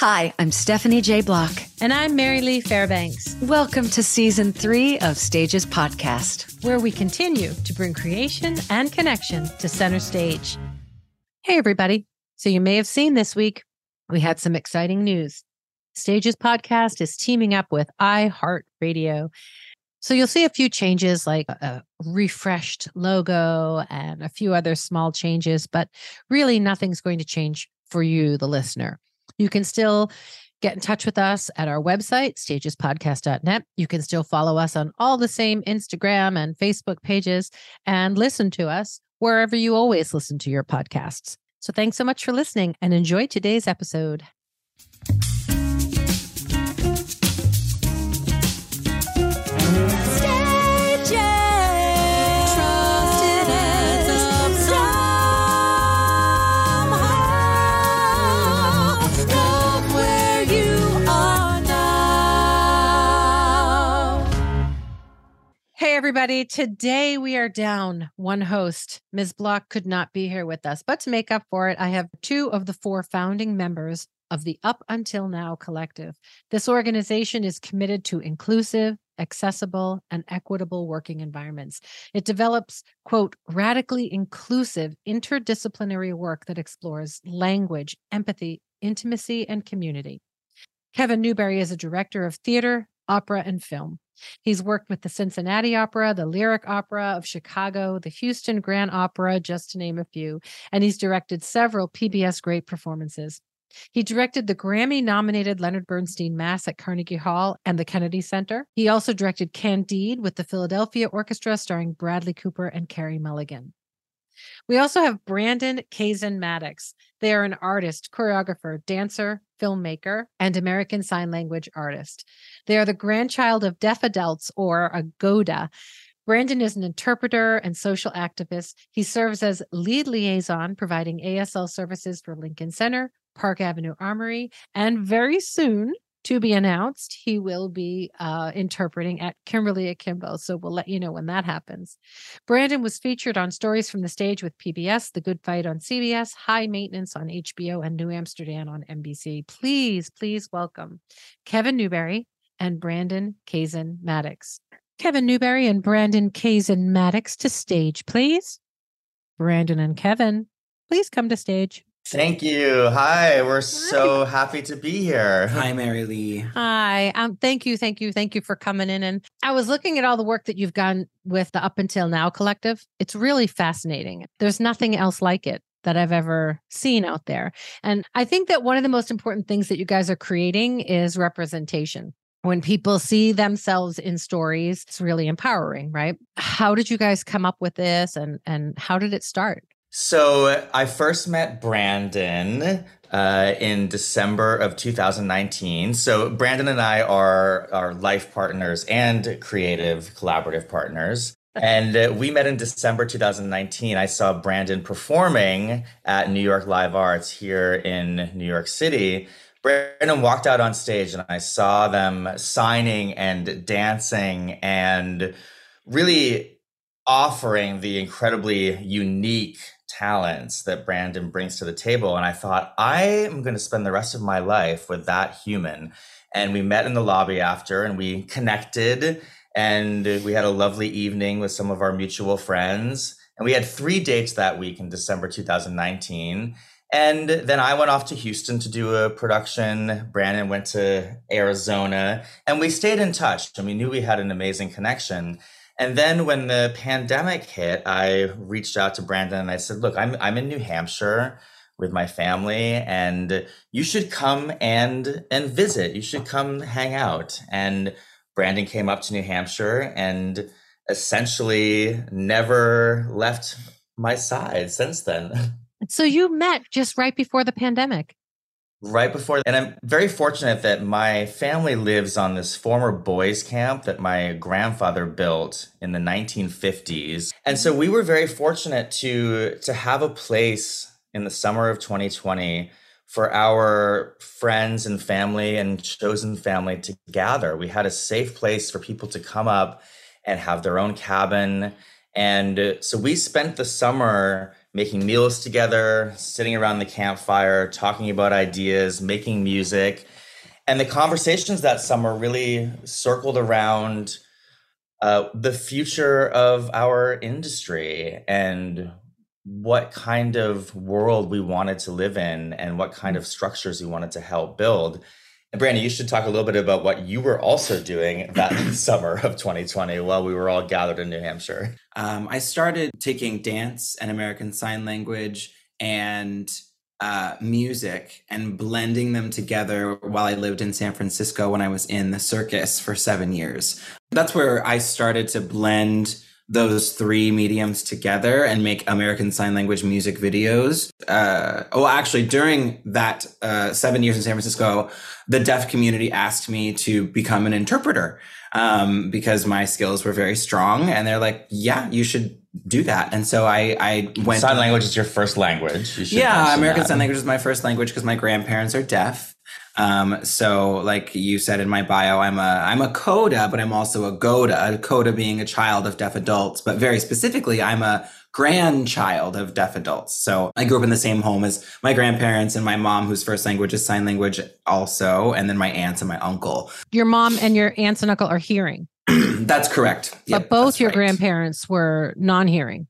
Hi, I'm Stephanie J. Block. And I'm Mary Lee Fairbanks. Welcome to season three of Stages Podcast, where we continue to bring creation and connection to center stage. Hey, everybody. So, you may have seen this week, we had some exciting news. Stages Podcast is teaming up with iHeartRadio. So, you'll see a few changes like a refreshed logo and a few other small changes, but really nothing's going to change for you, the listener. You can still get in touch with us at our website, stagespodcast.net. You can still follow us on all the same Instagram and Facebook pages and listen to us wherever you always listen to your podcasts. So thanks so much for listening and enjoy today's episode. Everybody. Today we are down one host. Ms. Block could not be here with us, but to make up for it, I have two of the four founding members of the Up Until Now Collective. This organization is committed to inclusive, accessible, and equitable working environments. It develops, quote, radically inclusive interdisciplinary work that explores language, empathy, intimacy, and community. Kevin Newberry is a director of theater, opera, and film. He's worked with the Cincinnati Opera, the Lyric Opera of Chicago, the Houston Grand Opera, just to name a few, and he's directed several PBS great performances. He directed the Grammy nominated Leonard Bernstein Mass at Carnegie Hall and the Kennedy Center. He also directed Candide with the Philadelphia Orchestra, starring Bradley Cooper and Carey Mulligan. We also have Brandon Kazen Maddox. They are an artist, choreographer, dancer, filmmaker, and American Sign Language artist. They are the grandchild of deaf adults, or a GODA. Brandon is an interpreter and social activist. He serves as lead liaison, providing ASL services for Lincoln Center, Park Avenue Armory, and very soon to be announced. He will be uh, interpreting at Kimberly Akimbo. So we'll let you know when that happens. Brandon was featured on Stories from the Stage with PBS, The Good Fight on CBS, High Maintenance on HBO, and New Amsterdam on NBC. Please, please welcome Kevin Newberry and Brandon Kazen Maddox. Kevin Newberry and Brandon Kazen Maddox to stage, please. Brandon and Kevin, please come to stage. Thank you. Hi, we're Hi. so happy to be here. Hi, Mary Lee. Hi. Um, thank you, thank you, thank you for coming in. And I was looking at all the work that you've done with the Up Until Now collective. It's really fascinating. There's nothing else like it that I've ever seen out there. And I think that one of the most important things that you guys are creating is representation. When people see themselves in stories, it's really empowering, right? How did you guys come up with this and and how did it start? So I first met Brandon uh, in December of 2019. So Brandon and I are are life partners and creative collaborative partners. And uh, we met in December 2019. I saw Brandon performing at New York Live Arts here in New York City. Brandon walked out on stage and I saw them signing and dancing and really offering the incredibly unique talents that Brandon brings to the table. And I thought, I am going to spend the rest of my life with that human. And we met in the lobby after and we connected and we had a lovely evening with some of our mutual friends. And we had three dates that week in December 2019. And then I went off to Houston to do a production. Brandon went to Arizona and we stayed in touch and we knew we had an amazing connection. And then when the pandemic hit, I reached out to Brandon and I said, "Look, I'm I'm in New Hampshire with my family and you should come and and visit. You should come hang out." And Brandon came up to New Hampshire and essentially never left my side since then. So you met just right before the pandemic right before and i'm very fortunate that my family lives on this former boys camp that my grandfather built in the 1950s and so we were very fortunate to to have a place in the summer of 2020 for our friends and family and chosen family to gather. We had a safe place for people to come up and have their own cabin. And so we spent the summer making meals together, sitting around the campfire, talking about ideas, making music. And the conversations that summer really circled around uh, the future of our industry and what kind of world we wanted to live in and what kind of structures we wanted to help build. And Brandy, you should talk a little bit about what you were also doing that summer of 2020 while we were all gathered in New Hampshire. Um, I started taking dance and American Sign Language and uh, music and blending them together while I lived in San Francisco when I was in the circus for seven years. That's where I started to blend those three mediums together and make American Sign Language music videos. Uh, oh, actually, during that uh, seven years in San Francisco, the deaf community asked me to become an interpreter um, because my skills were very strong. And they're like, yeah, you should do that. And so I, I went. Sign language is your first language. yeah, American that. Sign Language is my first language because my grandparents are deaf. Um, so like you said in my bio, I'm a I'm a coda, but I'm also a goda. A coda being a child of deaf adults, but very specifically, I'm a grandchild of deaf adults. So I grew up in the same home as my grandparents and my mom, whose first language is sign language, also, and then my aunts and my uncle. Your mom and your aunts and uncle are hearing. that's correct. But yep, both your right. grandparents were non-hearing.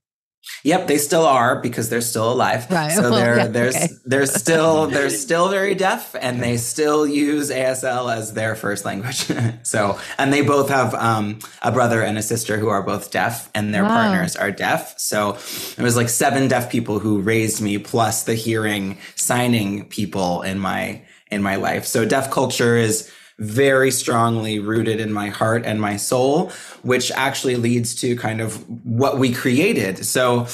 Yep, they still are because they're still alive. Right. So they're yeah, they're okay. they're still they're still very deaf and they still use ASL as their first language. so and they both have um, a brother and a sister who are both deaf and their wow. partners are deaf. So it was like seven deaf people who raised me plus the hearing signing people in my in my life. So deaf culture is very strongly rooted in my heart and my soul, which actually leads to kind of what we created. So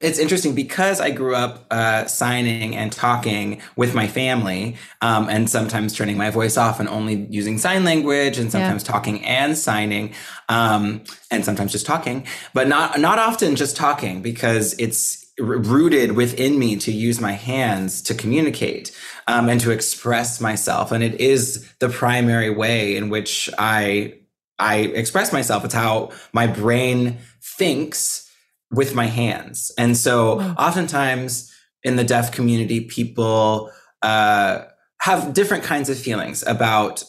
it's interesting because I grew up uh, signing and talking with my family, um, and sometimes turning my voice off and only using sign language, and sometimes yeah. talking and signing, um, and sometimes just talking, but not not often just talking because it's rooted within me to use my hands to communicate um, and to express myself. And it is the primary way in which i i express myself. It's how my brain thinks with my hands. And so oftentimes in the deaf community people uh, have different kinds of feelings about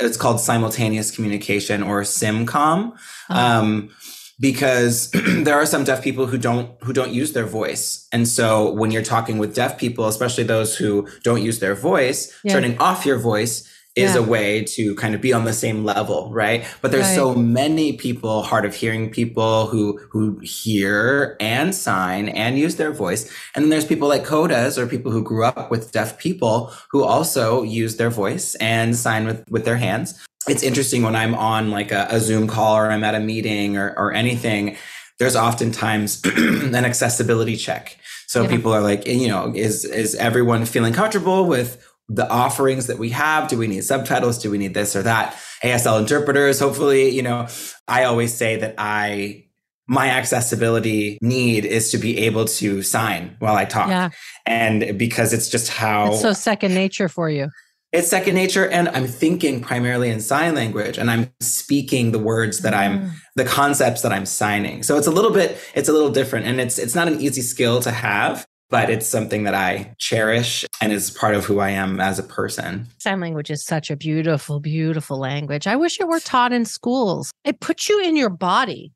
it's called simultaneous communication or simcom. Uh-huh. um, because there are some deaf people who don't who don't use their voice and so when you're talking with deaf people especially those who don't use their voice yeah. turning off your voice is yeah. a way to kind of be on the same level right but there's right. so many people hard of hearing people who who hear and sign and use their voice and then there's people like codas or people who grew up with deaf people who also use their voice and sign with with their hands it's interesting when I'm on like a, a Zoom call or I'm at a meeting or, or anything, there's oftentimes an accessibility check. So yeah. people are like, you know, is is everyone feeling comfortable with the offerings that we have? Do we need subtitles? Do we need this or that? ASL interpreters, hopefully, you know, I always say that I my accessibility need is to be able to sign while I talk. Yeah. And because it's just how it's so second nature for you. It's second nature. And I'm thinking primarily in sign language and I'm speaking the words that I'm, mm. the concepts that I'm signing. So it's a little bit, it's a little different and it's, it's not an easy skill to have, but it's something that I cherish and is part of who I am as a person. Sign language is such a beautiful, beautiful language. I wish it were taught in schools. It puts you in your body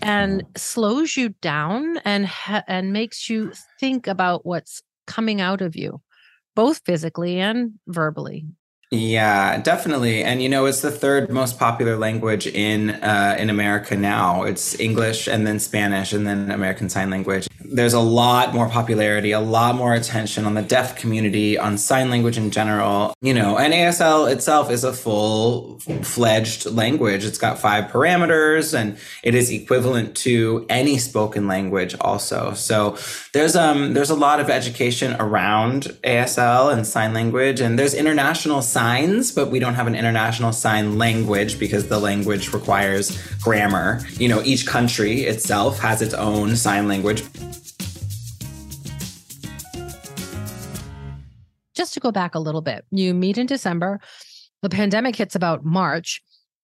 and slows you down and ha- and makes you think about what's coming out of you both physically and verbally. Yeah, definitely. And you know, it's the third most popular language in uh, in America now. It's English and then Spanish and then American Sign Language there's a lot more popularity, a lot more attention on the deaf community, on sign language in general. You know, and ASL itself is a full fledged language. It's got five parameters and it is equivalent to any spoken language also. So there's um there's a lot of education around ASL and sign language and there's international signs, but we don't have an international sign language because the language requires grammar. You know, each country itself has its own sign language. just to go back a little bit, you meet in December. The pandemic hits about March.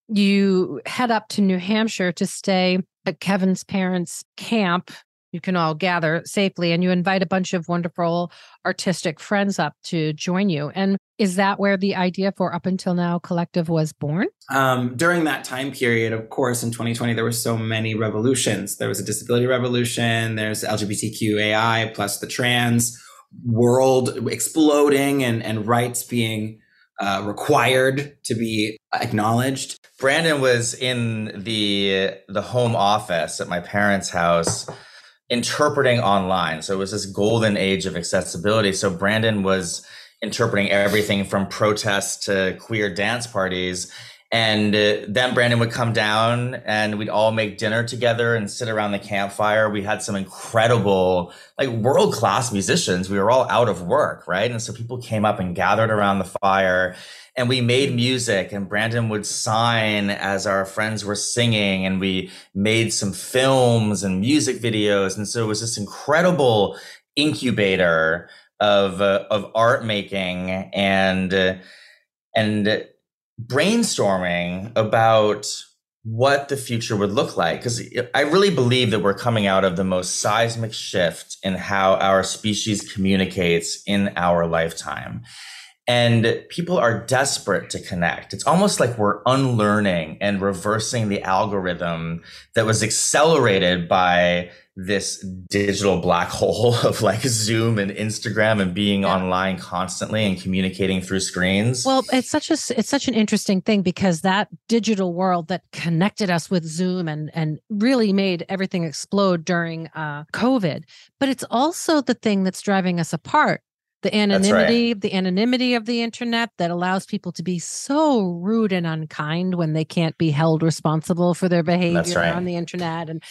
You head up to New Hampshire to stay at Kevin's parents' camp you can all gather safely and you invite a bunch of wonderful artistic friends up to join you. And is that where the idea for Up Until Now Collective was born? Um, during that time period, of course, in 2020, there were so many revolutions. There was a disability revolution, there's LGBTQAI plus the trans world exploding and, and rights being uh, required to be acknowledged. Brandon was in the the home office at my parents' house interpreting online. So it was this golden age of accessibility. So Brandon was interpreting everything from protests to queer dance parties. And uh, then Brandon would come down and we'd all make dinner together and sit around the campfire. We had some incredible, like world class musicians. We were all out of work, right? And so people came up and gathered around the fire and we made music and Brandon would sign as our friends were singing and we made some films and music videos. And so it was this incredible incubator of, uh, of art making and, uh, and brainstorming about what the future would look like. Because I really believe that we're coming out of the most seismic shift in how our species communicates in our lifetime. And people are desperate to connect. It's almost like we're unlearning and reversing the algorithm that was accelerated by this digital black hole of like Zoom and Instagram and being yeah. online constantly and communicating through screens. Well, it's such a it's such an interesting thing because that digital world that connected us with Zoom and and really made everything explode during uh, COVID, but it's also the thing that's driving us apart the anonymity right. the anonymity of the internet that allows people to be so rude and unkind when they can't be held responsible for their behavior right. on the internet and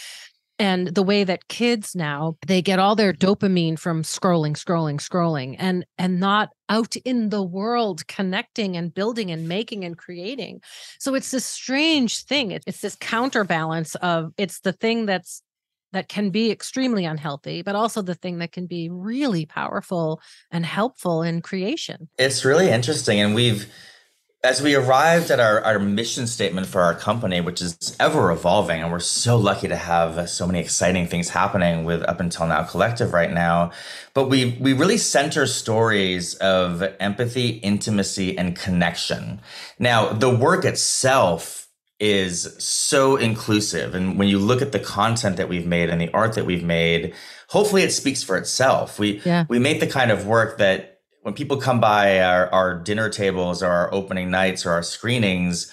and the way that kids now they get all their dopamine from scrolling scrolling scrolling and and not out in the world connecting and building and making and creating so it's this strange thing it's this counterbalance of it's the thing that's that can be extremely unhealthy, but also the thing that can be really powerful and helpful in creation. It's really interesting. And we've, as we arrived at our, our mission statement for our company, which is ever evolving, and we're so lucky to have so many exciting things happening with Up Until Now Collective right now. But we we really center stories of empathy, intimacy, and connection. Now, the work itself is so inclusive. And when you look at the content that we've made and the art that we've made, hopefully it speaks for itself. We yeah. we make the kind of work that when people come by our, our dinner tables or our opening nights or our screenings,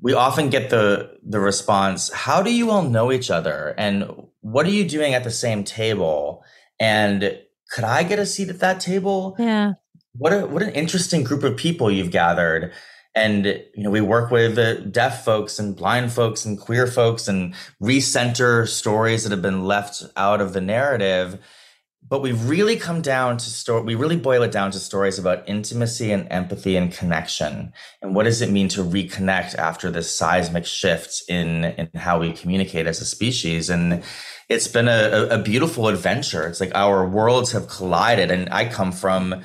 we often get the the response, how do you all know each other? And what are you doing at the same table? And could I get a seat at that table? Yeah. What a what an interesting group of people you've gathered and you know we work with uh, deaf folks and blind folks and queer folks and recenter stories that have been left out of the narrative. But we really come down to story we really boil it down to stories about intimacy and empathy and connection. And what does it mean to reconnect after this seismic shift in in how we communicate as a species? And it's been a, a beautiful adventure. It's like our worlds have collided. And i come from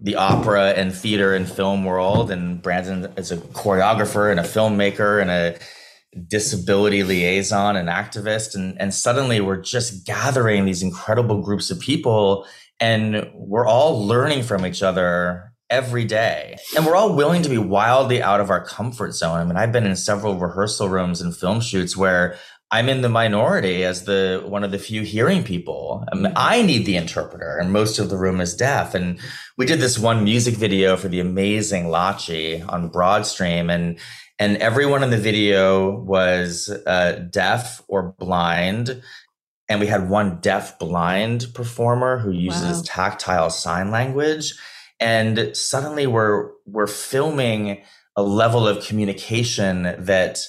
the opera and theater and film world. And Brandon is a choreographer and a filmmaker and a disability liaison and activist. And, and suddenly we're just gathering these incredible groups of people and we're all learning from each other every day. And we're all willing to be wildly out of our comfort zone. I mean, I've been in several rehearsal rooms and film shoots where I'm in the minority as the one of the few hearing people. I, mean, I need the interpreter, and most of the room is deaf. And we did this one music video for the amazing Lachi on Broadstream, and and everyone in the video was uh, deaf or blind, and we had one deaf blind performer who uses wow. tactile sign language. And suddenly, we're we're filming a level of communication that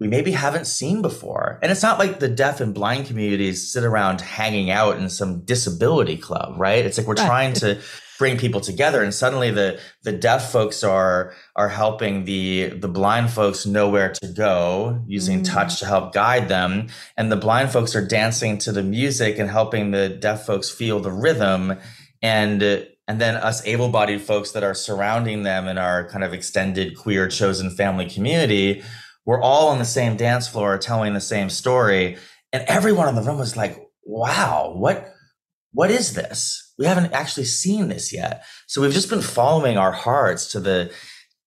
we maybe haven't seen before. And it's not like the deaf and blind communities sit around hanging out in some disability club, right? It's like we're trying to bring people together and suddenly the the deaf folks are are helping the the blind folks know where to go using mm. touch to help guide them and the blind folks are dancing to the music and helping the deaf folks feel the rhythm and and then us able-bodied folks that are surrounding them in our kind of extended queer chosen family community we're all on the same dance floor telling the same story. And everyone in the room was like, wow, what what is this? We haven't actually seen this yet. So we've just been following our hearts to the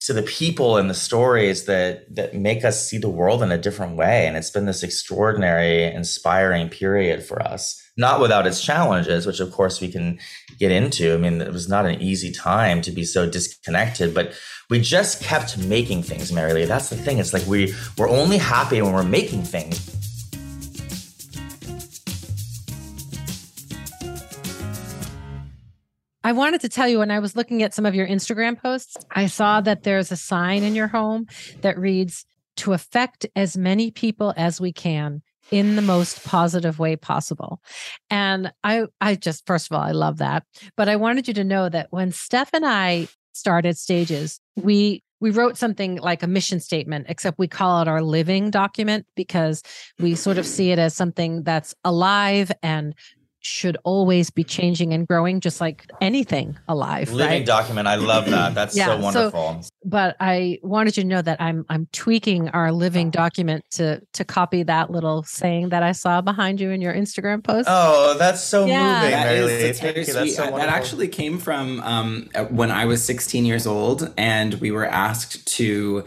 to the people and the stories that that make us see the world in a different way and it's been this extraordinary inspiring period for us not without its challenges which of course we can get into. I mean it was not an easy time to be so disconnected but we just kept making things merrily that's the thing. It's like we we're only happy when we're making things. I wanted to tell you when I was looking at some of your Instagram posts, I saw that there's a sign in your home that reads, to affect as many people as we can in the most positive way possible. And I I just first of all I love that, but I wanted you to know that when Steph and I started stages, we we wrote something like a mission statement except we call it our living document because we sort of see it as something that's alive and should always be changing and growing, just like anything alive. Living right? document. I love that. That's yeah, so wonderful. So, but I wanted you to know that I'm I'm tweaking our living document to to copy that little saying that I saw behind you in your Instagram post. Oh, that's so yeah. moving. That really. Thank you. That's so that actually came from um, when I was 16 years old, and we were asked to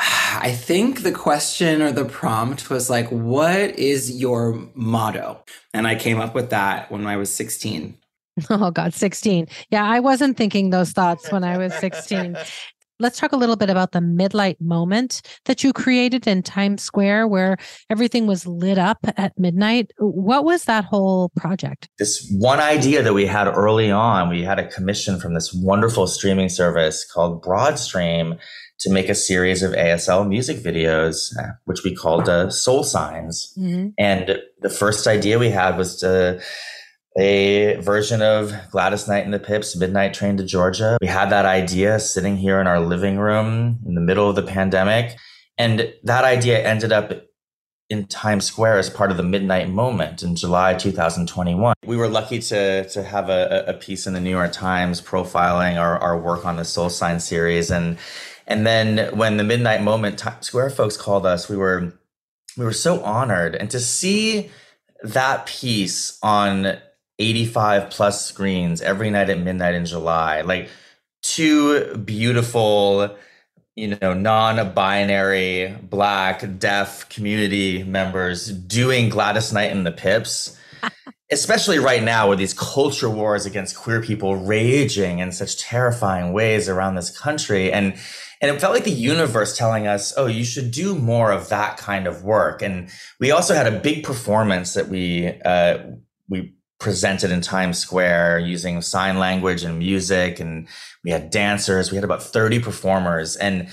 I think the question or the prompt was like, what is your motto? And I came up with that when I was 16. Oh, God, 16. Yeah, I wasn't thinking those thoughts when I was 16. Let's talk a little bit about the midnight moment that you created in Times Square where everything was lit up at midnight. What was that whole project? This one idea that we had early on, we had a commission from this wonderful streaming service called Broadstream to make a series of ASL music videos, uh, which we called uh, Soul Signs. Mm-hmm. And the first idea we had was to a version of Gladys Knight and the Pips, Midnight Train to Georgia. We had that idea sitting here in our living room in the middle of the pandemic. And that idea ended up in Times Square as part of the Midnight Moment in July 2021. We were lucky to, to have a, a piece in the New York Times profiling our, our work on the Soul Sign series. And and then when the midnight moment Times Square folks called us, we were we were so honored and to see that piece on 85 plus screens every night at midnight in July, like two beautiful you know, non-binary black deaf community members doing Gladys Knight and the Pips. Especially right now with these culture wars against queer people raging in such terrifying ways around this country. And and it felt like the universe telling us, oh, you should do more of that kind of work. And we also had a big performance that we, uh, we presented in Times Square using sign language and music. And we had dancers. We had about 30 performers. And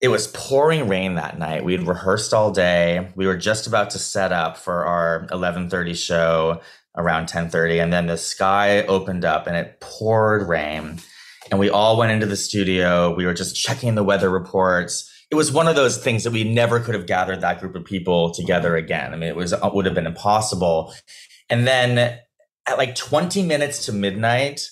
it was pouring rain that night. We had rehearsed all day. We were just about to set up for our 1130 show around 1030. And then the sky opened up and it poured rain and we all went into the studio. We were just checking the weather reports. It was one of those things that we never could have gathered that group of people together again. I mean, it was it would have been impossible. And then at like 20 minutes to midnight,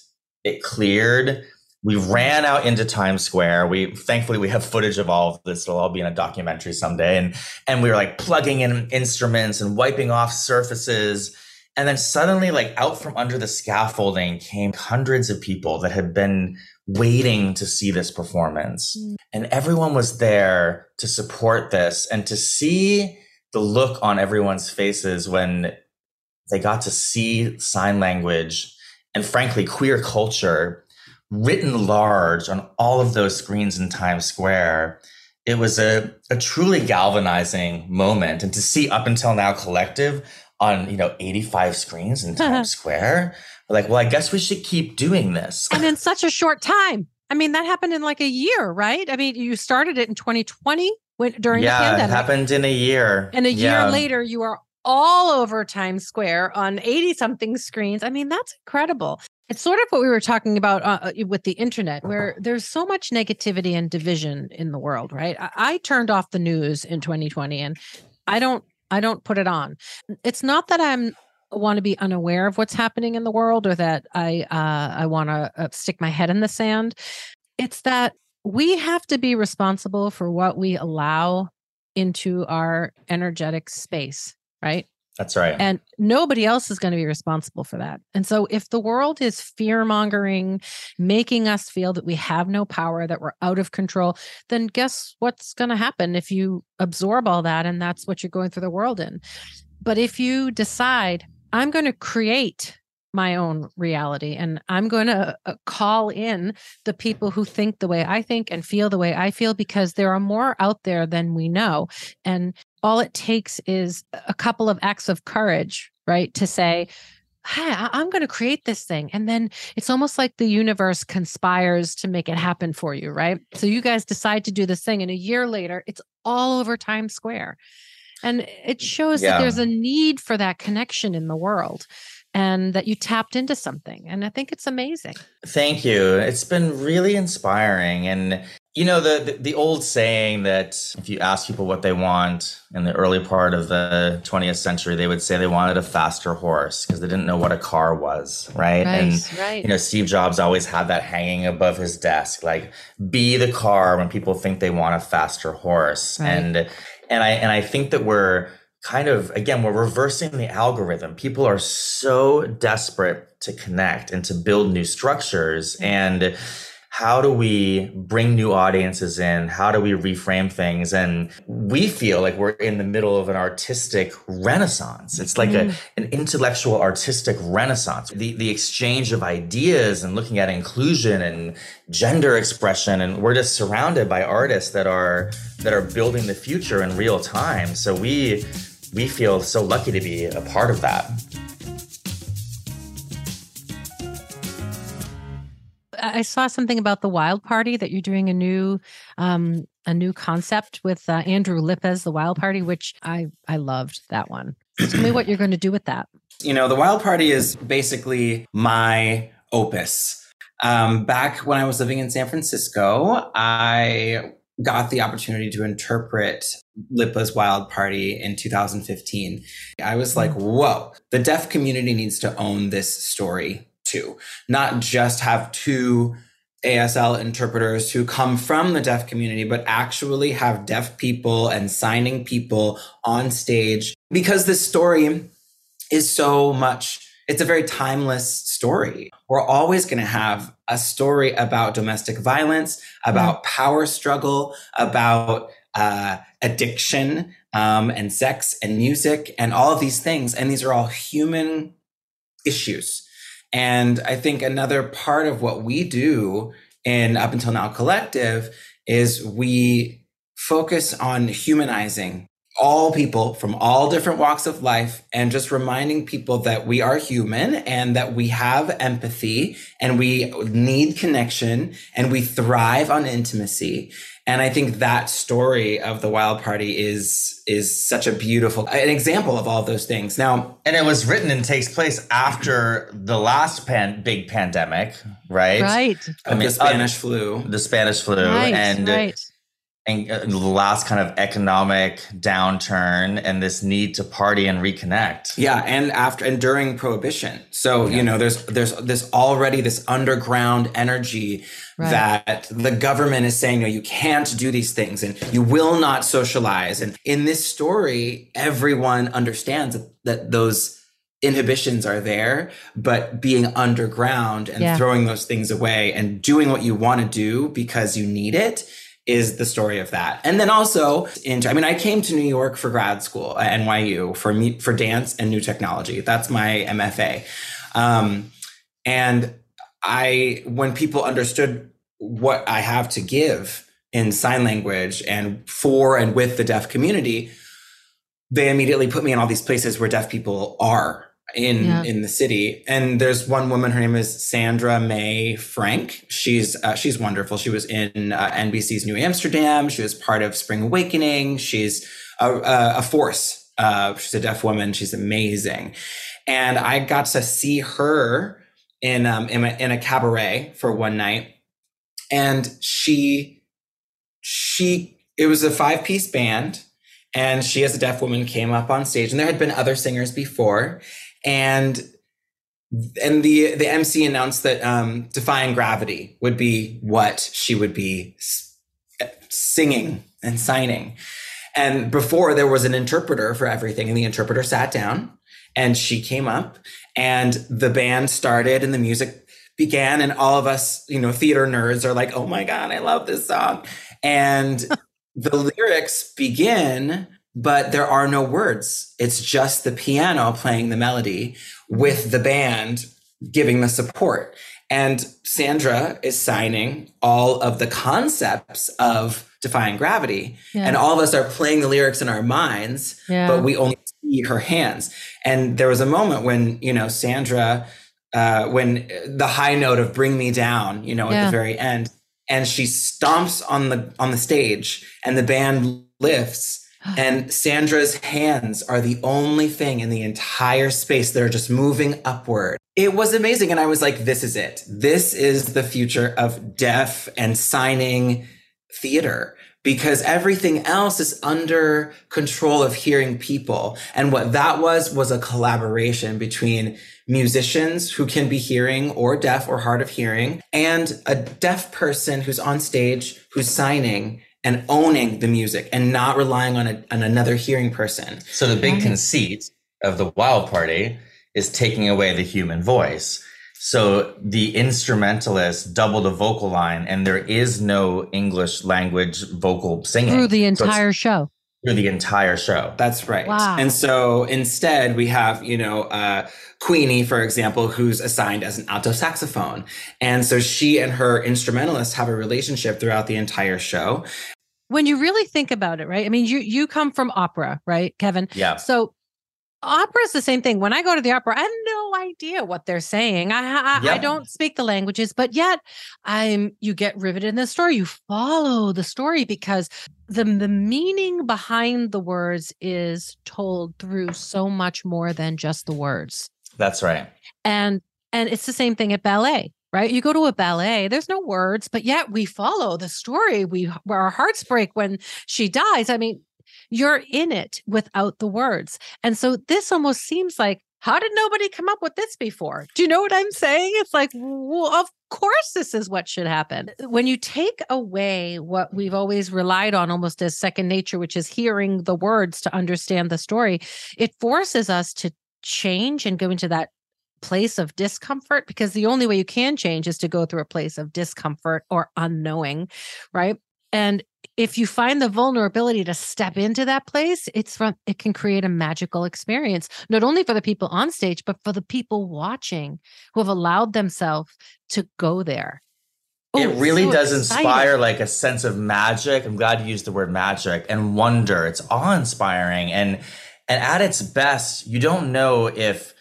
it cleared. We ran out into Times Square. We thankfully we have footage of all of this. It'll all be in a documentary someday. And and we were like plugging in instruments and wiping off surfaces and then suddenly, like out from under the scaffolding came hundreds of people that had been waiting to see this performance. Mm. And everyone was there to support this and to see the look on everyone's faces when they got to see sign language and frankly queer culture written large on all of those screens in Times Square. It was a, a truly galvanizing moment. And to see Up Until Now Collective on you know 85 screens in Times Square. We're like, well, I guess we should keep doing this. And in such a short time. I mean, that happened in like a year, right? I mean, you started it in 2020 when during yeah, the pandemic. it happened in a year. And a yeah. year later, you are all over Times Square on 80 something screens. I mean, that's incredible. It's sort of what we were talking about uh, uh with the internet, where there's so much negativity and division in the world, right? I, I turned off the news in 2020 and I don't I don't put it on. It's not that I'm want to be unaware of what's happening in the world or that I uh, I want to uh, stick my head in the sand. It's that we have to be responsible for what we allow into our energetic space, right? That's right. And nobody else is going to be responsible for that. And so, if the world is fear mongering, making us feel that we have no power, that we're out of control, then guess what's going to happen if you absorb all that and that's what you're going through the world in? But if you decide, I'm going to create my own reality and I'm going to uh, call in the people who think the way I think and feel the way I feel because there are more out there than we know. And all it takes is a couple of acts of courage, right? To say, Hey, I'm going to create this thing. And then it's almost like the universe conspires to make it happen for you, right? So you guys decide to do this thing, and a year later, it's all over Times Square. And it shows yeah. that there's a need for that connection in the world and that you tapped into something. And I think it's amazing. Thank you. It's been really inspiring. And you know the, the, the old saying that if you ask people what they want in the early part of the 20th century, they would say they wanted a faster horse because they didn't know what a car was, right? right and right. you know, Steve Jobs always had that hanging above his desk, like be the car when people think they want a faster horse. Right. And and I and I think that we're kind of again we're reversing the algorithm. People are so desperate to connect and to build new structures mm-hmm. and how do we bring new audiences in? How do we reframe things? And we feel like we're in the middle of an artistic renaissance. It's like mm. a, an intellectual artistic renaissance. The, the exchange of ideas and looking at inclusion and gender expression. And we're just surrounded by artists that are, that are building the future in real time. So we, we feel so lucky to be a part of that. I saw something about the Wild Party that you're doing a new um, a new concept with uh, Andrew Lippa's, the Wild Party, which I I loved that one. Tell me what you're going to do with that. You know, the Wild Party is basically my opus. Um, back when I was living in San Francisco, I got the opportunity to interpret Lippa's Wild Party in 2015. I was like, whoa, the deaf community needs to own this story to, not just have two ASL interpreters who come from the deaf community, but actually have deaf people and signing people on stage because this story is so much, it's a very timeless story. We're always going to have a story about domestic violence, about mm-hmm. power struggle, about uh, addiction um, and sex and music and all of these things. And these are all human issues. And I think another part of what we do in Up Until Now Collective is we focus on humanizing all people from all different walks of life and just reminding people that we are human and that we have empathy and we need connection and we thrive on intimacy and I think that story of the Wild Party is is such a beautiful an example of all of those things. Now, and it was written and takes place after the last pan, big pandemic, right? Right. I mean, the Spanish uh, flu. The Spanish flu, right, and right and the last kind of economic downturn and this need to party and reconnect. Yeah, and after and during prohibition. So, yeah. you know, there's there's this already this underground energy right. that the government is saying, no, you can't do these things and you will not socialize. And in this story, everyone understands that, that those inhibitions are there, but being underground and yeah. throwing those things away and doing what you want to do because you need it is the story of that. And then also into, I mean, I came to New York for grad school at NYU for me, for dance and new technology. That's my MFA. Um, and I, when people understood what I have to give in sign language and for and with the deaf community, they immediately put me in all these places where deaf people are in yeah. in the city. And there's one woman her name is sandra Mae frank. She's uh, she's wonderful. She was in uh, nbc's new amsterdam. She was part of spring awakening. She's a, a, a force. Uh, she's a deaf woman. She's amazing. And i got to see her in um in a, in a cabaret for one night. And she she it was a five piece band. And she as a deaf woman came up on stage. And there had been other singers before and and the the MC announced that um, "Defying Gravity" would be what she would be singing and signing. And before there was an interpreter for everything, and the interpreter sat down and she came up and the band started and the music began and all of us you know theater nerds are like oh my god i love this song and the lyrics begin but there are no words it's just the piano playing the melody with the band giving the support and sandra is signing all of the concepts of defying gravity yeah. and all of us are playing the lyrics in our minds yeah. but we only see her hands and there was a moment when you know sandra uh, when the high note of "Bring Me Down," you know, yeah. at the very end, and she stomps on the on the stage, and the band lifts, and Sandra's hands are the only thing in the entire space that are just moving upward. It was amazing, and I was like, "This is it. This is the future of deaf and signing theater." because everything else is under control of hearing people. And what that was, was a collaboration between musicians who can be hearing or deaf or hard of hearing and a deaf person who's on stage, who's signing and owning the music and not relying on, a, on another hearing person. So the big conceit of the wild party is taking away the human voice. So the instrumentalists double the vocal line, and there is no English language vocal singing through the entire so show. Through the entire show. That's right. Wow. And so instead, we have you know uh, Queenie, for example, who's assigned as an alto saxophone, and so she and her instrumentalist have a relationship throughout the entire show. When you really think about it, right? I mean, you you come from opera, right, Kevin? Yeah. So opera is the same thing. When I go to the opera, I have no idea what they're saying. I I, I, don't speak the languages, but yet I'm you get riveted in the story. You follow the story because the the meaning behind the words is told through so much more than just the words. That's right. And and it's the same thing at ballet right? You go to a ballet, there's no words, but yet we follow the story. We our hearts break when she dies. I mean, you're in it without the words. And so this almost seems like, how did nobody come up with this before? Do you know what I'm saying? It's like, well, of course, this is what should happen. When you take away what we've always relied on almost as second nature, which is hearing the words to understand the story, it forces us to change and go into that place of discomfort because the only way you can change is to go through a place of discomfort or unknowing, right? And if you find the vulnerability to step into that place, it's from it can create a magical experience, not only for the people on stage, but for the people watching who have allowed themselves to go there. Oh, it really so does exciting. inspire like a sense of magic. I'm glad you used the word magic and wonder. It's awe-inspiring. And and at its best, you don't know if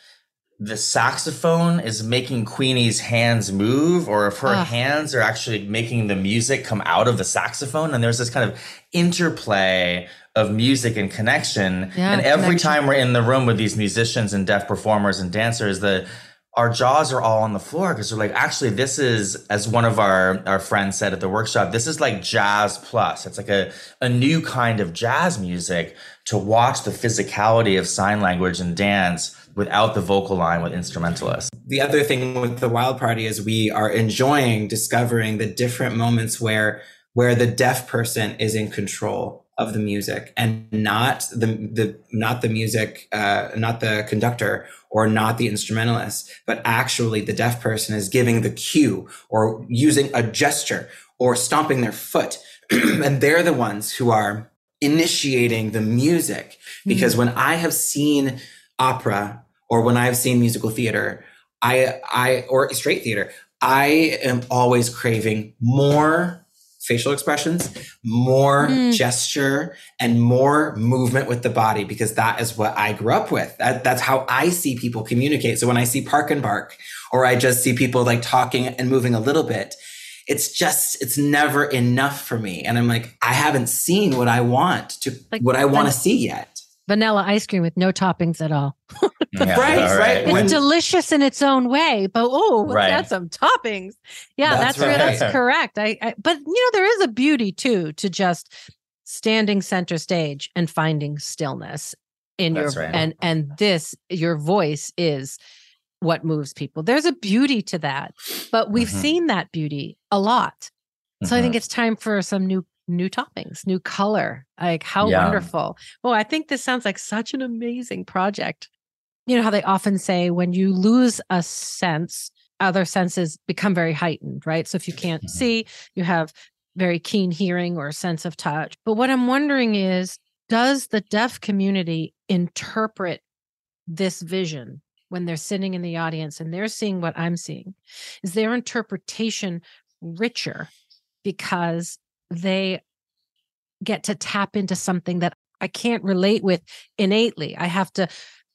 the saxophone is making Queenie's hands move or if her hands are actually making the music come out of the saxophone. And there's this kind of interplay of music and connection. Yeah, and every connection. time we're in the room with these musicians and deaf performers and dancers, the our jaws are all on the floor because we're like, actually, this is, as one of our, our friends said at the workshop, this is like jazz plus. It's like a, a new kind of jazz music to watch the physicality of sign language and dance without the vocal line with instrumentalists. The other thing with the Wild Party is we are enjoying discovering the different moments where where the deaf person is in control of the music and not the the not the music uh, not the conductor or not the instrumentalist but actually the deaf person is giving the cue or using a gesture or stomping their foot and they're the ones who are initiating the music because mm-hmm. when i have seen opera or when I've seen musical theater, I I or straight theater, I am always craving more facial expressions, more mm. gesture, and more movement with the body because that is what I grew up with. That, that's how I see people communicate. So when I see Park and Bark, or I just see people like talking and moving a little bit, it's just it's never enough for me. And I'm like, I haven't seen what I want to like, what I want to see yet vanilla ice cream with no toppings at all. yeah, right, right. It's when, delicious in its own way, but oh, right. add some toppings. Yeah, that's that's, right. that's correct. I, I, but you know there is a beauty too to just standing center stage and finding stillness in that's your right. and and this your voice is what moves people. There's a beauty to that, but we've mm-hmm. seen that beauty a lot. So mm-hmm. I think mm-hmm. it's time for some new new toppings, new color. Like how yeah. wonderful. Oh, I think this sounds like such an amazing project. You know how they often say when you lose a sense, other senses become very heightened, right? So if you can't mm-hmm. see, you have very keen hearing or sense of touch. But what I'm wondering is does the deaf community interpret this vision when they're sitting in the audience and they're seeing what I'm seeing? Is their interpretation richer because they get to tap into something that I can't relate with innately? I have to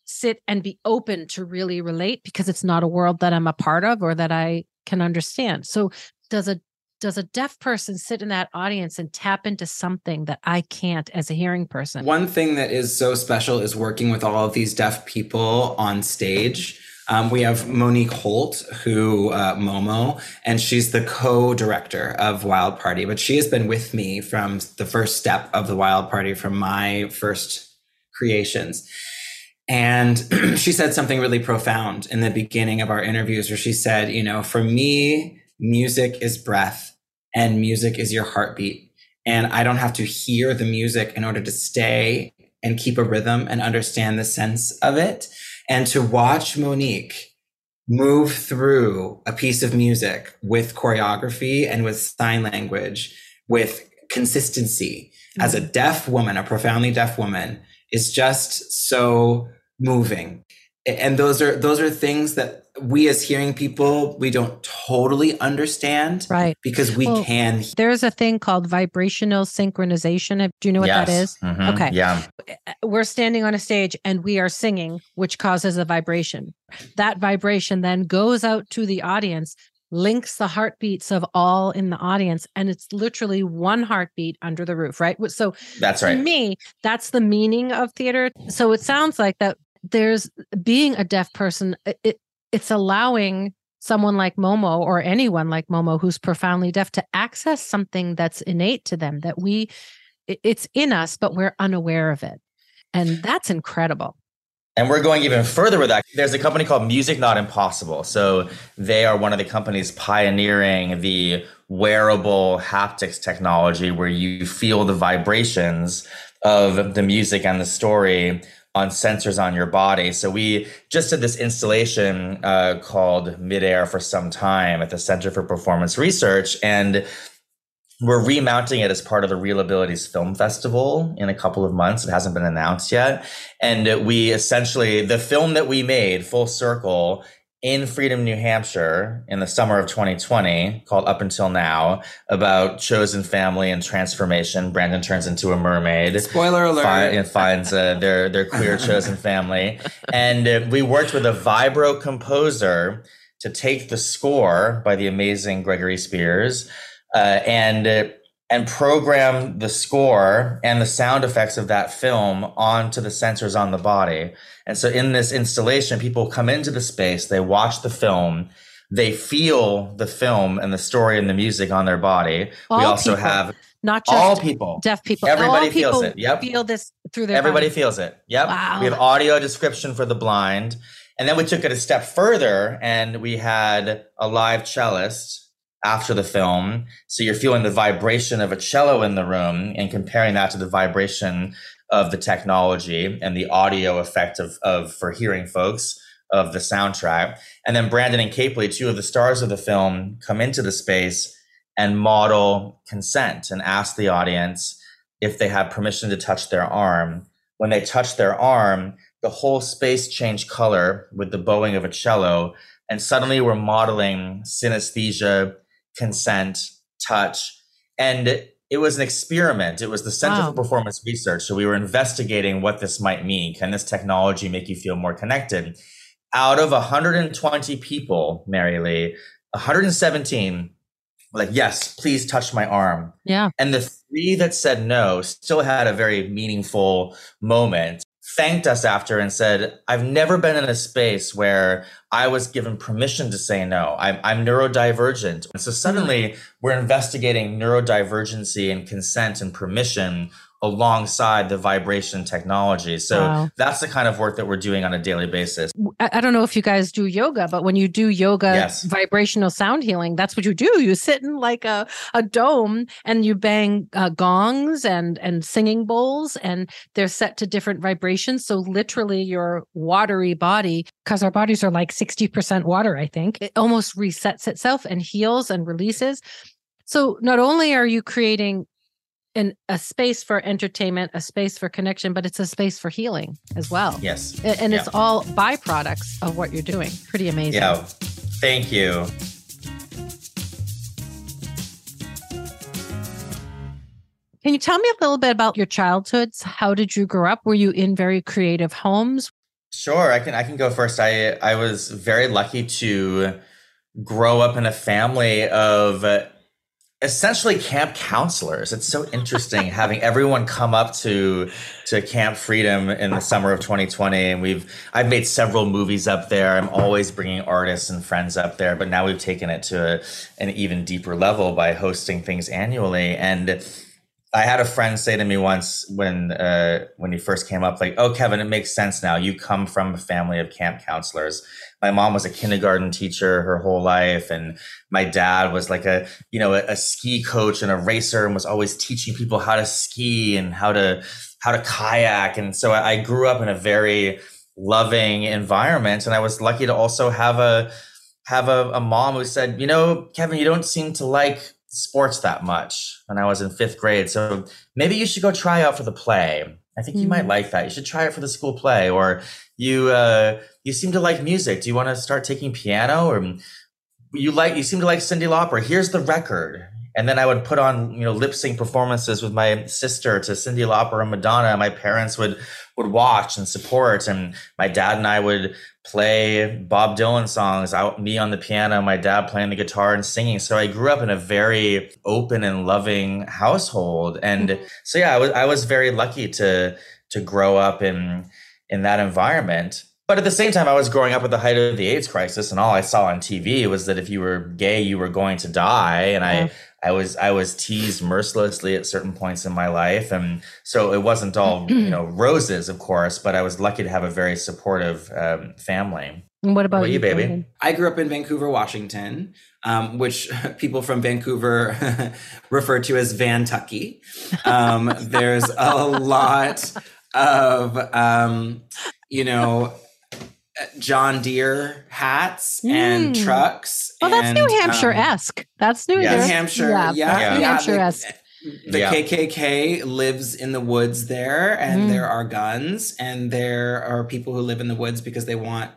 sit and be open to really relate because it's not a world that I'm a part of or that I can understand. So, does a does a deaf person sit in that audience and tap into something that I can't as a hearing person? One thing that is so special is working with all of these deaf people on stage. Um, we have Monique Holt, who uh, Momo, and she's the co-director of Wild Party. But she has been with me from the first step of the Wild Party, from my first creations. And she said something really profound in the beginning of our interviews, where she said, "You know, for me, music is breath." and music is your heartbeat. And I don't have to hear the music in order to stay and keep a rhythm and understand the sense of it. And to watch Monique move through a piece of music with choreography and with sign language, with consistency mm-hmm. as a mm-hmm. deaf woman, a profoundly deaf woman is just so moving. And those are, those are things that we as hearing people we don't totally understand right. because we well, can there's a thing called vibrational synchronization. Do you know what yes. that is? Mm-hmm. okay. Yeah. We're standing on a stage and we are singing which causes a vibration. That vibration then goes out to the audience links the heartbeats of all in the audience and it's literally one heartbeat under the roof right? So that's right. to me that's the meaning of theater. So it sounds like that there's being a deaf person it, it's allowing someone like Momo or anyone like Momo who's profoundly deaf to access something that's innate to them that we it's in us but we're unaware of it. And that's incredible. And we're going even further with that. There's a company called Music Not Impossible. So they are one of the companies pioneering the wearable haptics technology where you feel the vibrations of the music and the story on sensors on your body. So we just did this installation uh, called Midair for some time at the Center for Performance Research, and we're remounting it as part of the ReelAbilities Film Festival in a couple of months. It hasn't been announced yet, and we essentially the film that we made, Full Circle, in Freedom, New Hampshire in the summer of 2020 called Up Until Now about chosen family and transformation. Brandon turns into a mermaid. Spoiler alert. and finds uh, their, their queer chosen family. And uh, we worked with a vibro composer to take the score by the amazing Gregory Spears uh, and uh, and program the score and the sound effects of that film onto the sensors on the body. And so in this installation, people come into the space, they watch the film, they feel the film and the story and the music on their body. All we also people, have not just all people, deaf people. Everybody all feels it. Yep. Feel this through their Everybody body. feels it. Yep. Wow. We have audio description for the blind. And then we took it a step further and we had a live cellist after the film. So you're feeling the vibration of a cello in the room and comparing that to the vibration of the technology and the audio effect of, of for hearing folks of the soundtrack. And then Brandon and Capley, two of the stars of the film, come into the space and model consent and ask the audience if they have permission to touch their arm. When they touch their arm, the whole space changed color with the bowing of a cello. And suddenly we're modeling synesthesia consent, touch. And it was an experiment. It was the Center wow. for Performance Research. So we were investigating what this might mean. Can this technology make you feel more connected? Out of 120 people, Mary Lee, 117 like, yes, please touch my arm. Yeah. And the three that said no still had a very meaningful moment thanked us after and said, I've never been in a space where I was given permission to say no. I'm, I'm neurodivergent. And so suddenly mm-hmm. we're investigating neurodivergency and consent and permission alongside the vibration technology. So wow. that's the kind of work that we're doing on a daily basis. I don't know if you guys do yoga, but when you do yoga yes. vibrational sound healing, that's what you do. You sit in like a, a dome and you bang uh, gongs and and singing bowls, and they're set to different vibrations. So literally, your watery body, because our bodies are like sixty percent water, I think, it almost resets itself and heals and releases. So not only are you creating an, a space for entertainment, a space for connection, but it's a space for healing as well. Yes. And, and yeah. it's all byproducts of what you're doing. Pretty amazing. Yeah. Thank you. Can you tell me a little bit about your childhoods? How did you grow up? Were you in very creative homes? Sure, I can I can go first. I I was very lucky to grow up in a family of essentially camp counselors. It's so interesting having everyone come up to to Camp Freedom in the summer of 2020 and we've I've made several movies up there. I'm always bringing artists and friends up there, but now we've taken it to a, an even deeper level by hosting things annually and I had a friend say to me once when uh, when he first came up, like, "Oh, Kevin, it makes sense now. You come from a family of camp counselors." My mom was a kindergarten teacher her whole life, and my dad was like a you know a, a ski coach and a racer, and was always teaching people how to ski and how to how to kayak. And so I, I grew up in a very loving environment, and I was lucky to also have a have a, a mom who said, "You know, Kevin, you don't seem to like." sports that much when I was in fifth grade. So maybe you should go try out for the play. I think you mm. might like that. You should try it for the school play. Or you uh, you seem to like music. Do you want to start taking piano? Or you like you seem to like Cyndi Lauper. Here's the record. And then I would put on, you know, lip sync performances with my sister to Cyndi Lauper and Madonna. My parents would would watch and support, and my dad and I would play Bob Dylan songs. Out me on the piano, my dad playing the guitar and singing. So I grew up in a very open and loving household, and mm-hmm. so yeah, I was I was very lucky to to grow up in in that environment. But at the same time, I was growing up at the height of the AIDS crisis, and all I saw on TV was that if you were gay, you were going to die. And yeah. I, I was, I was teased mercilessly at certain points in my life, and so it wasn't all, you know, roses, of course. But I was lucky to have a very supportive um, family. And what about, what about you, baby? I grew up in Vancouver, Washington, um, which people from Vancouver refer to as Vantucky. Um, there's a lot of, um, you know, John Deere hats mm. and trucks. Well, that's New Hampshire esque. Um, that's New, yeah. New Hampshire. Yeah, yeah. New Hampshire esque. The, yeah. KKK lives in the woods there, and mm. there are guns, and there are people who live in the woods because they want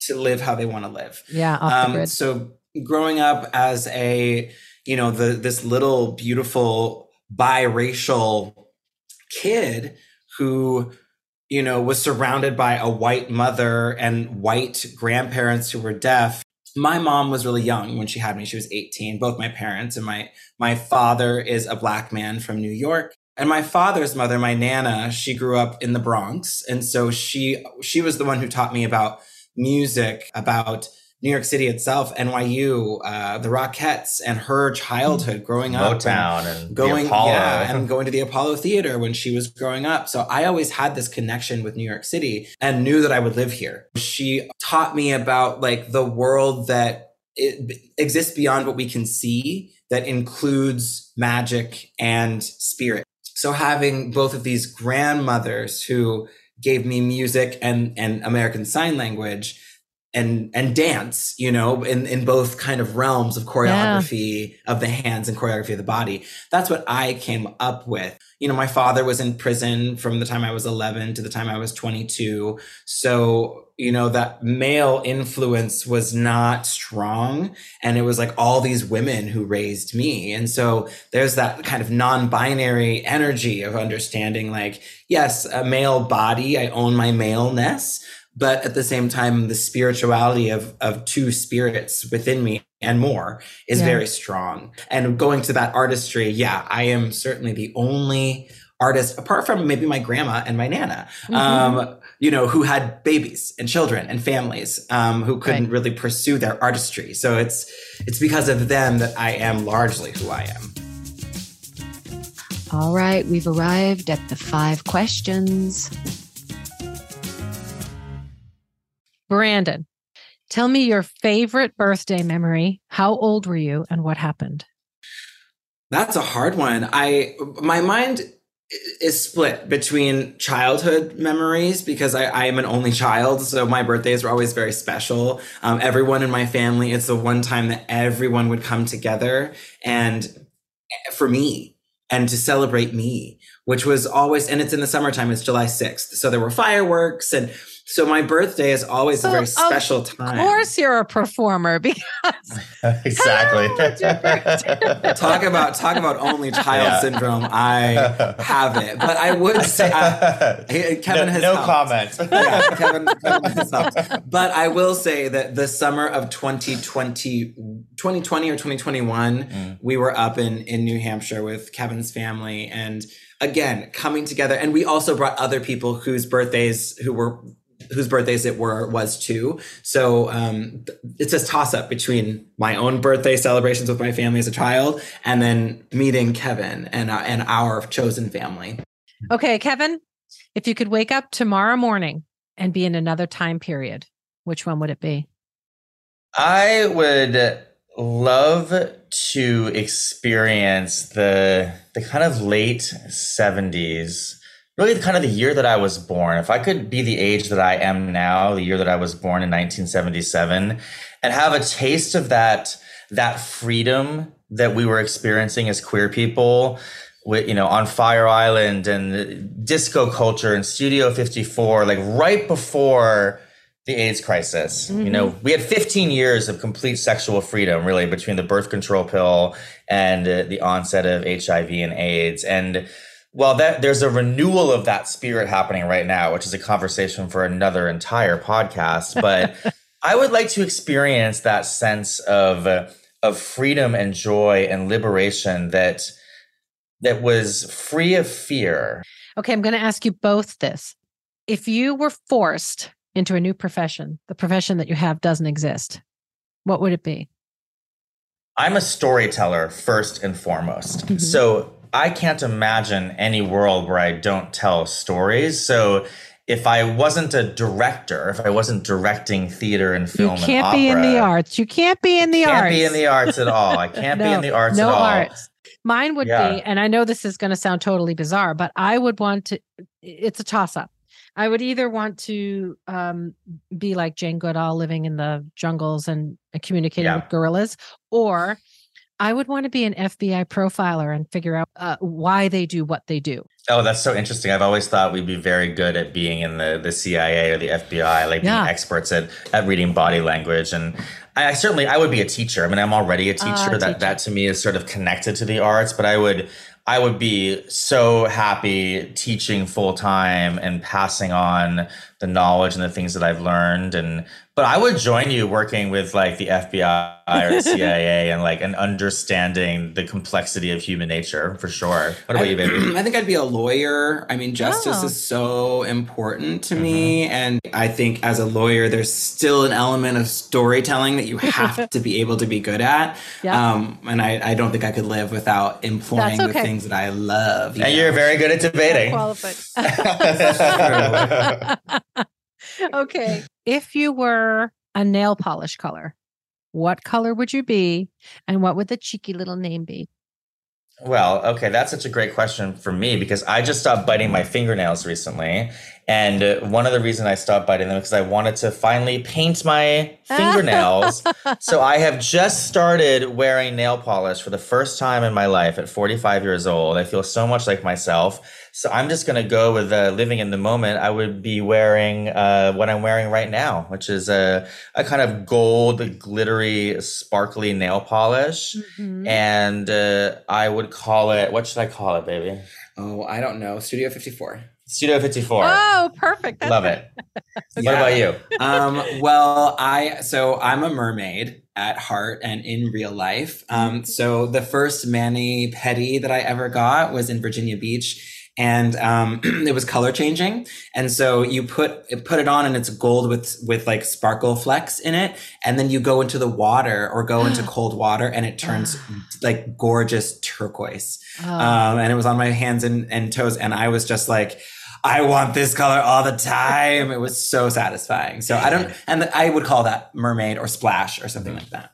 to live how they want to live. Yeah, um, So growing up as a, you know, the this little beautiful biracial kid who you know, was surrounded by a white mother and white grandparents who were deaf. My mom was really young when she had me. She was 18, both my parents and my my father is a black man from New York. And my father's mother, my nana, she grew up in the Bronx. And so she she was the one who taught me about music, about New York City itself, NYU, uh, the Rockettes, and her childhood growing up, Motown, and, and going, yeah, and going to the Apollo Theater when she was growing up. So I always had this connection with New York City and knew that I would live here. She taught me about like the world that exists beyond what we can see, that includes magic and spirit. So having both of these grandmothers who gave me music and and American Sign Language and and dance you know in in both kind of realms of choreography yeah. of the hands and choreography of the body. That's what i came up with. You know my father was in prison from the time i was 11 to the time i was 22 so you know that male influence was not strong and it was like all these women who raised me. And so there's that kind of non-binary energy of understanding like yes a male body i own my maleness but at the same time the spirituality of of two spirits within me and more is yeah. very strong and going to that artistry yeah i am certainly the only artist apart from maybe my grandma and my nana mm-hmm. um, you know who had babies and children and families um, who couldn't right. really pursue their artistry so it's it's because of them that i am largely who i am all right we've arrived at the five questions Brandon, tell me your favorite birthday memory. How old were you and what happened? That's a hard one. I my mind is split between childhood memories because I, I am an only child, so my birthdays were always very special. Um, everyone in my family, it's the one time that everyone would come together and for me and to celebrate me, which was always, and it's in the summertime, it's July 6th. So there were fireworks and so my birthday is always so a very special time. Of course, you're a performer because exactly. talk about talk about only child yeah. syndrome. I have it, but I would say uh, Kevin no, has no comment. yeah, Kevin, Kevin has helped. But I will say that the summer of 2020, 2020 or 2021, mm. we were up in in New Hampshire with Kevin's family and again coming together and we also brought other people whose birthdays who were whose birthdays it were was too. So um, it's a toss up between my own birthday celebrations with my family as a child, and then meeting Kevin and uh, and our chosen family. Okay, Kevin, if you could wake up tomorrow morning and be in another time period, which one would it be? I would love to experience the the kind of late 70s really kind of the year that I was born. If I could be the age that I am now, the year that I was born in 1977, and have a taste of that that freedom that we were experiencing as queer people with you know on Fire Island and disco culture and Studio 54 like right before the AIDS crisis. Mm-hmm. You know, we had 15 years of complete sexual freedom really between the birth control pill and uh, the onset of HIV and AIDS and well, that there's a renewal of that spirit happening right now, which is a conversation for another entire podcast. But I would like to experience that sense of of freedom and joy and liberation that that was free of fear. Okay, I'm going to ask you both this. If you were forced into a new profession, the profession that you have doesn't exist, what would it be? I'm a storyteller first and foremost. Mm-hmm. So I can't imagine any world where I don't tell stories. So if I wasn't a director, if I wasn't directing theater and film, you can't opera, be in the arts. You can't be in the can't arts. Can't be in the arts at all. I can't no, be in the arts no at all. arts. Mine would yeah. be, and I know this is going to sound totally bizarre, but I would want to. It's a toss up. I would either want to um, be like Jane Goodall, living in the jungles and, communicating yeah. with gorillas, or I would want to be an FBI profiler and figure out uh, why they do what they do. Oh, that's so interesting. I've always thought we'd be very good at being in the, the CIA or the FBI, like yeah. being experts at, at reading body language. And I, I, certainly, I would be a teacher. I mean, I'm already a teacher. Uh, that, teacher. that to me is sort of connected to the arts, but I would, I would be so happy teaching full time and passing on the knowledge and the things that I've learned. And but I would join you working with like the FBI or the CIA and like an understanding the complexity of human nature for sure. What about I, you, baby? I think I'd be a lawyer. I mean, justice oh. is so important to mm-hmm. me, and I think as a lawyer, there's still an element of storytelling that you have to be able to be good at. Yeah. Um, and I, I don't think I could live without employing okay. the things that I love. You and know? you're very good at debating. okay. If you were a nail polish color, what color would you be? And what would the cheeky little name be? Well, okay, that's such a great question for me because I just stopped biting my fingernails recently. And uh, one of the reasons I stopped biting them is because I wanted to finally paint my fingernails. so I have just started wearing nail polish for the first time in my life at 45 years old. I feel so much like myself. So I'm just going to go with uh, living in the moment. I would be wearing uh, what I'm wearing right now, which is a, a kind of gold, glittery, sparkly nail polish. Mm-hmm. And uh, I would call it, what should I call it, baby? Oh, I don't know. Studio 54. Studio 54. Oh, perfect. That's Love it. what about you? Um, well, I, so I'm a mermaid at heart and in real life. Um, so the first mani pedi that I ever got was in Virginia Beach and um, it was color changing. And so you put put it on, and it's gold with with like sparkle flecks in it. And then you go into the water or go into cold water, and it turns like gorgeous turquoise. Oh. Um, and it was on my hands and, and toes, and I was just like. I want this color all the time. It was so satisfying. So I don't, and I would call that mermaid or splash or something like that.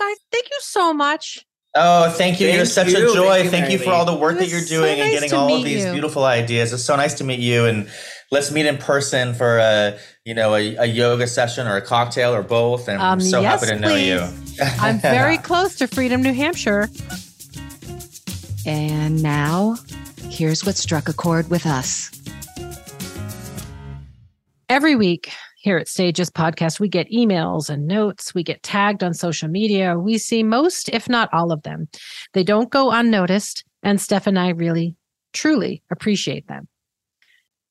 Guys, thank you so much. Oh, thank you. Thank you're such you. a joy. Thank you, thank you for all the work that you're doing so and getting all of these you. beautiful ideas. It's so nice to meet you. And let's meet in person for a, you know, a, a yoga session or a cocktail or both. And um, I'm so yes, happy to know you. I'm very close to Freedom, New Hampshire. And now, here's what struck a chord with us. Every week, here at Stages Podcast, we get emails and notes. We get tagged on social media. We see most, if not all of them. They don't go unnoticed. And Steph and I really, truly appreciate them.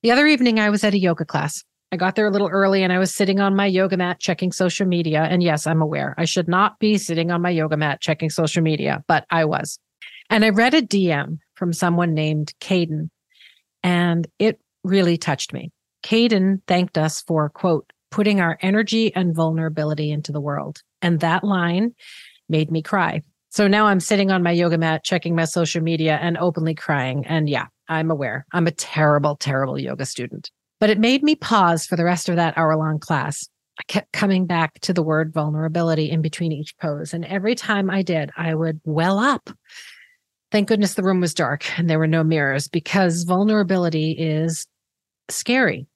The other evening, I was at a yoga class. I got there a little early and I was sitting on my yoga mat checking social media. And yes, I'm aware I should not be sitting on my yoga mat checking social media, but I was. And I read a DM from someone named Caden, and it really touched me. Caden thanked us for, quote, putting our energy and vulnerability into the world. And that line made me cry. So now I'm sitting on my yoga mat, checking my social media and openly crying. And yeah, I'm aware I'm a terrible, terrible yoga student. But it made me pause for the rest of that hour long class. I kept coming back to the word vulnerability in between each pose. And every time I did, I would well up. Thank goodness the room was dark and there were no mirrors because vulnerability is scary.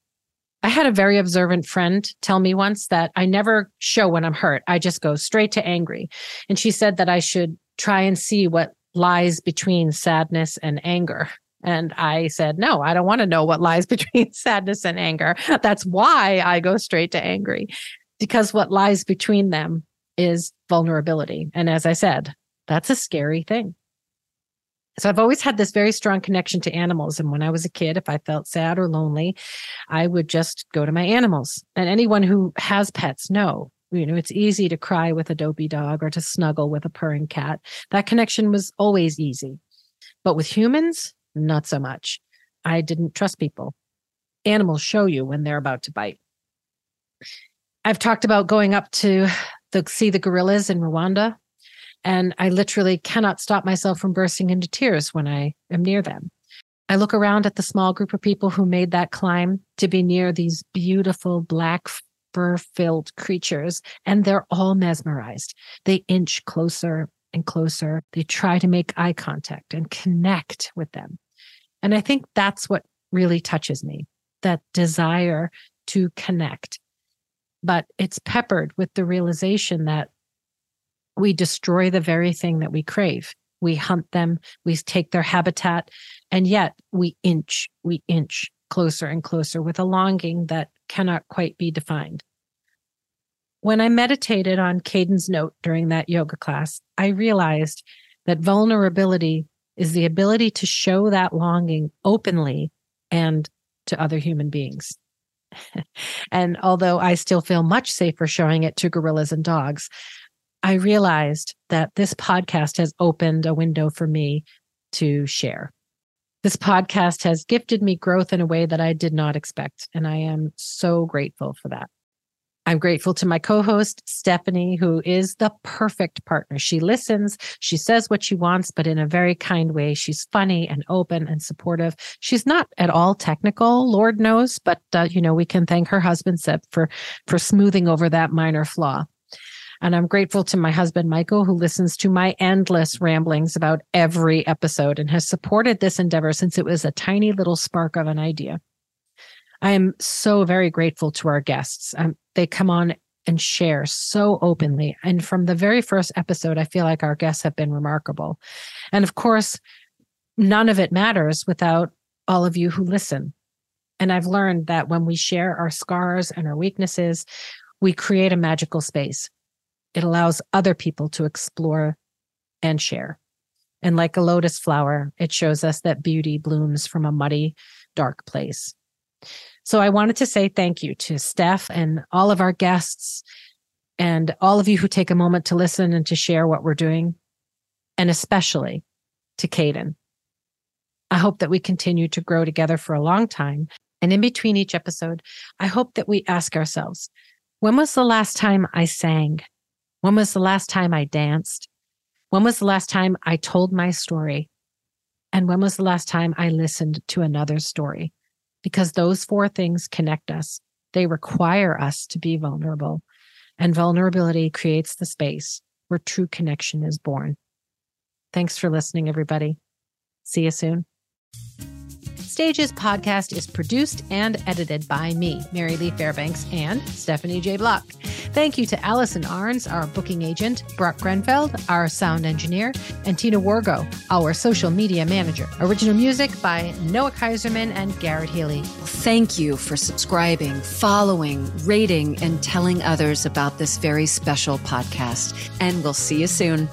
I had a very observant friend tell me once that I never show when I'm hurt. I just go straight to angry. And she said that I should try and see what lies between sadness and anger. And I said, no, I don't want to know what lies between sadness and anger. That's why I go straight to angry, because what lies between them is vulnerability. And as I said, that's a scary thing. So I've always had this very strong connection to animals. And when I was a kid, if I felt sad or lonely, I would just go to my animals. And anyone who has pets know, you know, it's easy to cry with a dopey dog or to snuggle with a purring cat. That connection was always easy. But with humans, not so much. I didn't trust people. Animals show you when they're about to bite. I've talked about going up to the, see the gorillas in Rwanda and I literally cannot stop myself from bursting into tears when I am near them. I look around at the small group of people who made that climb to be near these beautiful black fur filled creatures, and they're all mesmerized. They inch closer and closer. They try to make eye contact and connect with them. And I think that's what really touches me that desire to connect. But it's peppered with the realization that we destroy the very thing that we crave. We hunt them, we take their habitat, and yet we inch, we inch closer and closer with a longing that cannot quite be defined. When I meditated on Caden's note during that yoga class, I realized that vulnerability is the ability to show that longing openly and to other human beings. and although I still feel much safer showing it to gorillas and dogs, I realized that this podcast has opened a window for me to share. This podcast has gifted me growth in a way that I did not expect. And I am so grateful for that. I'm grateful to my co host, Stephanie, who is the perfect partner. She listens, she says what she wants, but in a very kind way. She's funny and open and supportive. She's not at all technical, Lord knows, but, uh, you know, we can thank her husband, Seb, for, for smoothing over that minor flaw. And I'm grateful to my husband, Michael, who listens to my endless ramblings about every episode and has supported this endeavor since it was a tiny little spark of an idea. I am so very grateful to our guests. Um, they come on and share so openly. And from the very first episode, I feel like our guests have been remarkable. And of course, none of it matters without all of you who listen. And I've learned that when we share our scars and our weaknesses, we create a magical space it allows other people to explore and share. And like a lotus flower, it shows us that beauty blooms from a muddy, dark place. So I wanted to say thank you to Steph and all of our guests and all of you who take a moment to listen and to share what we're doing, and especially to Caden. I hope that we continue to grow together for a long time. And in between each episode, I hope that we ask ourselves, when was the last time I sang? When was the last time I danced? When was the last time I told my story? And when was the last time I listened to another story? because those four things connect us. They require us to be vulnerable, and vulnerability creates the space where true connection is born. Thanks for listening, everybody. See you soon. Stages podcast is produced and edited by me, Mary Lee Fairbanks, and Stephanie J. Block. Thank you to Allison Arns, our booking agent, Brock Grenfeld, our sound engineer, and Tina Wargo, our social media manager. Original music by Noah Kaiserman and Garrett Healy. Thank you for subscribing, following, rating, and telling others about this very special podcast. And we'll see you soon.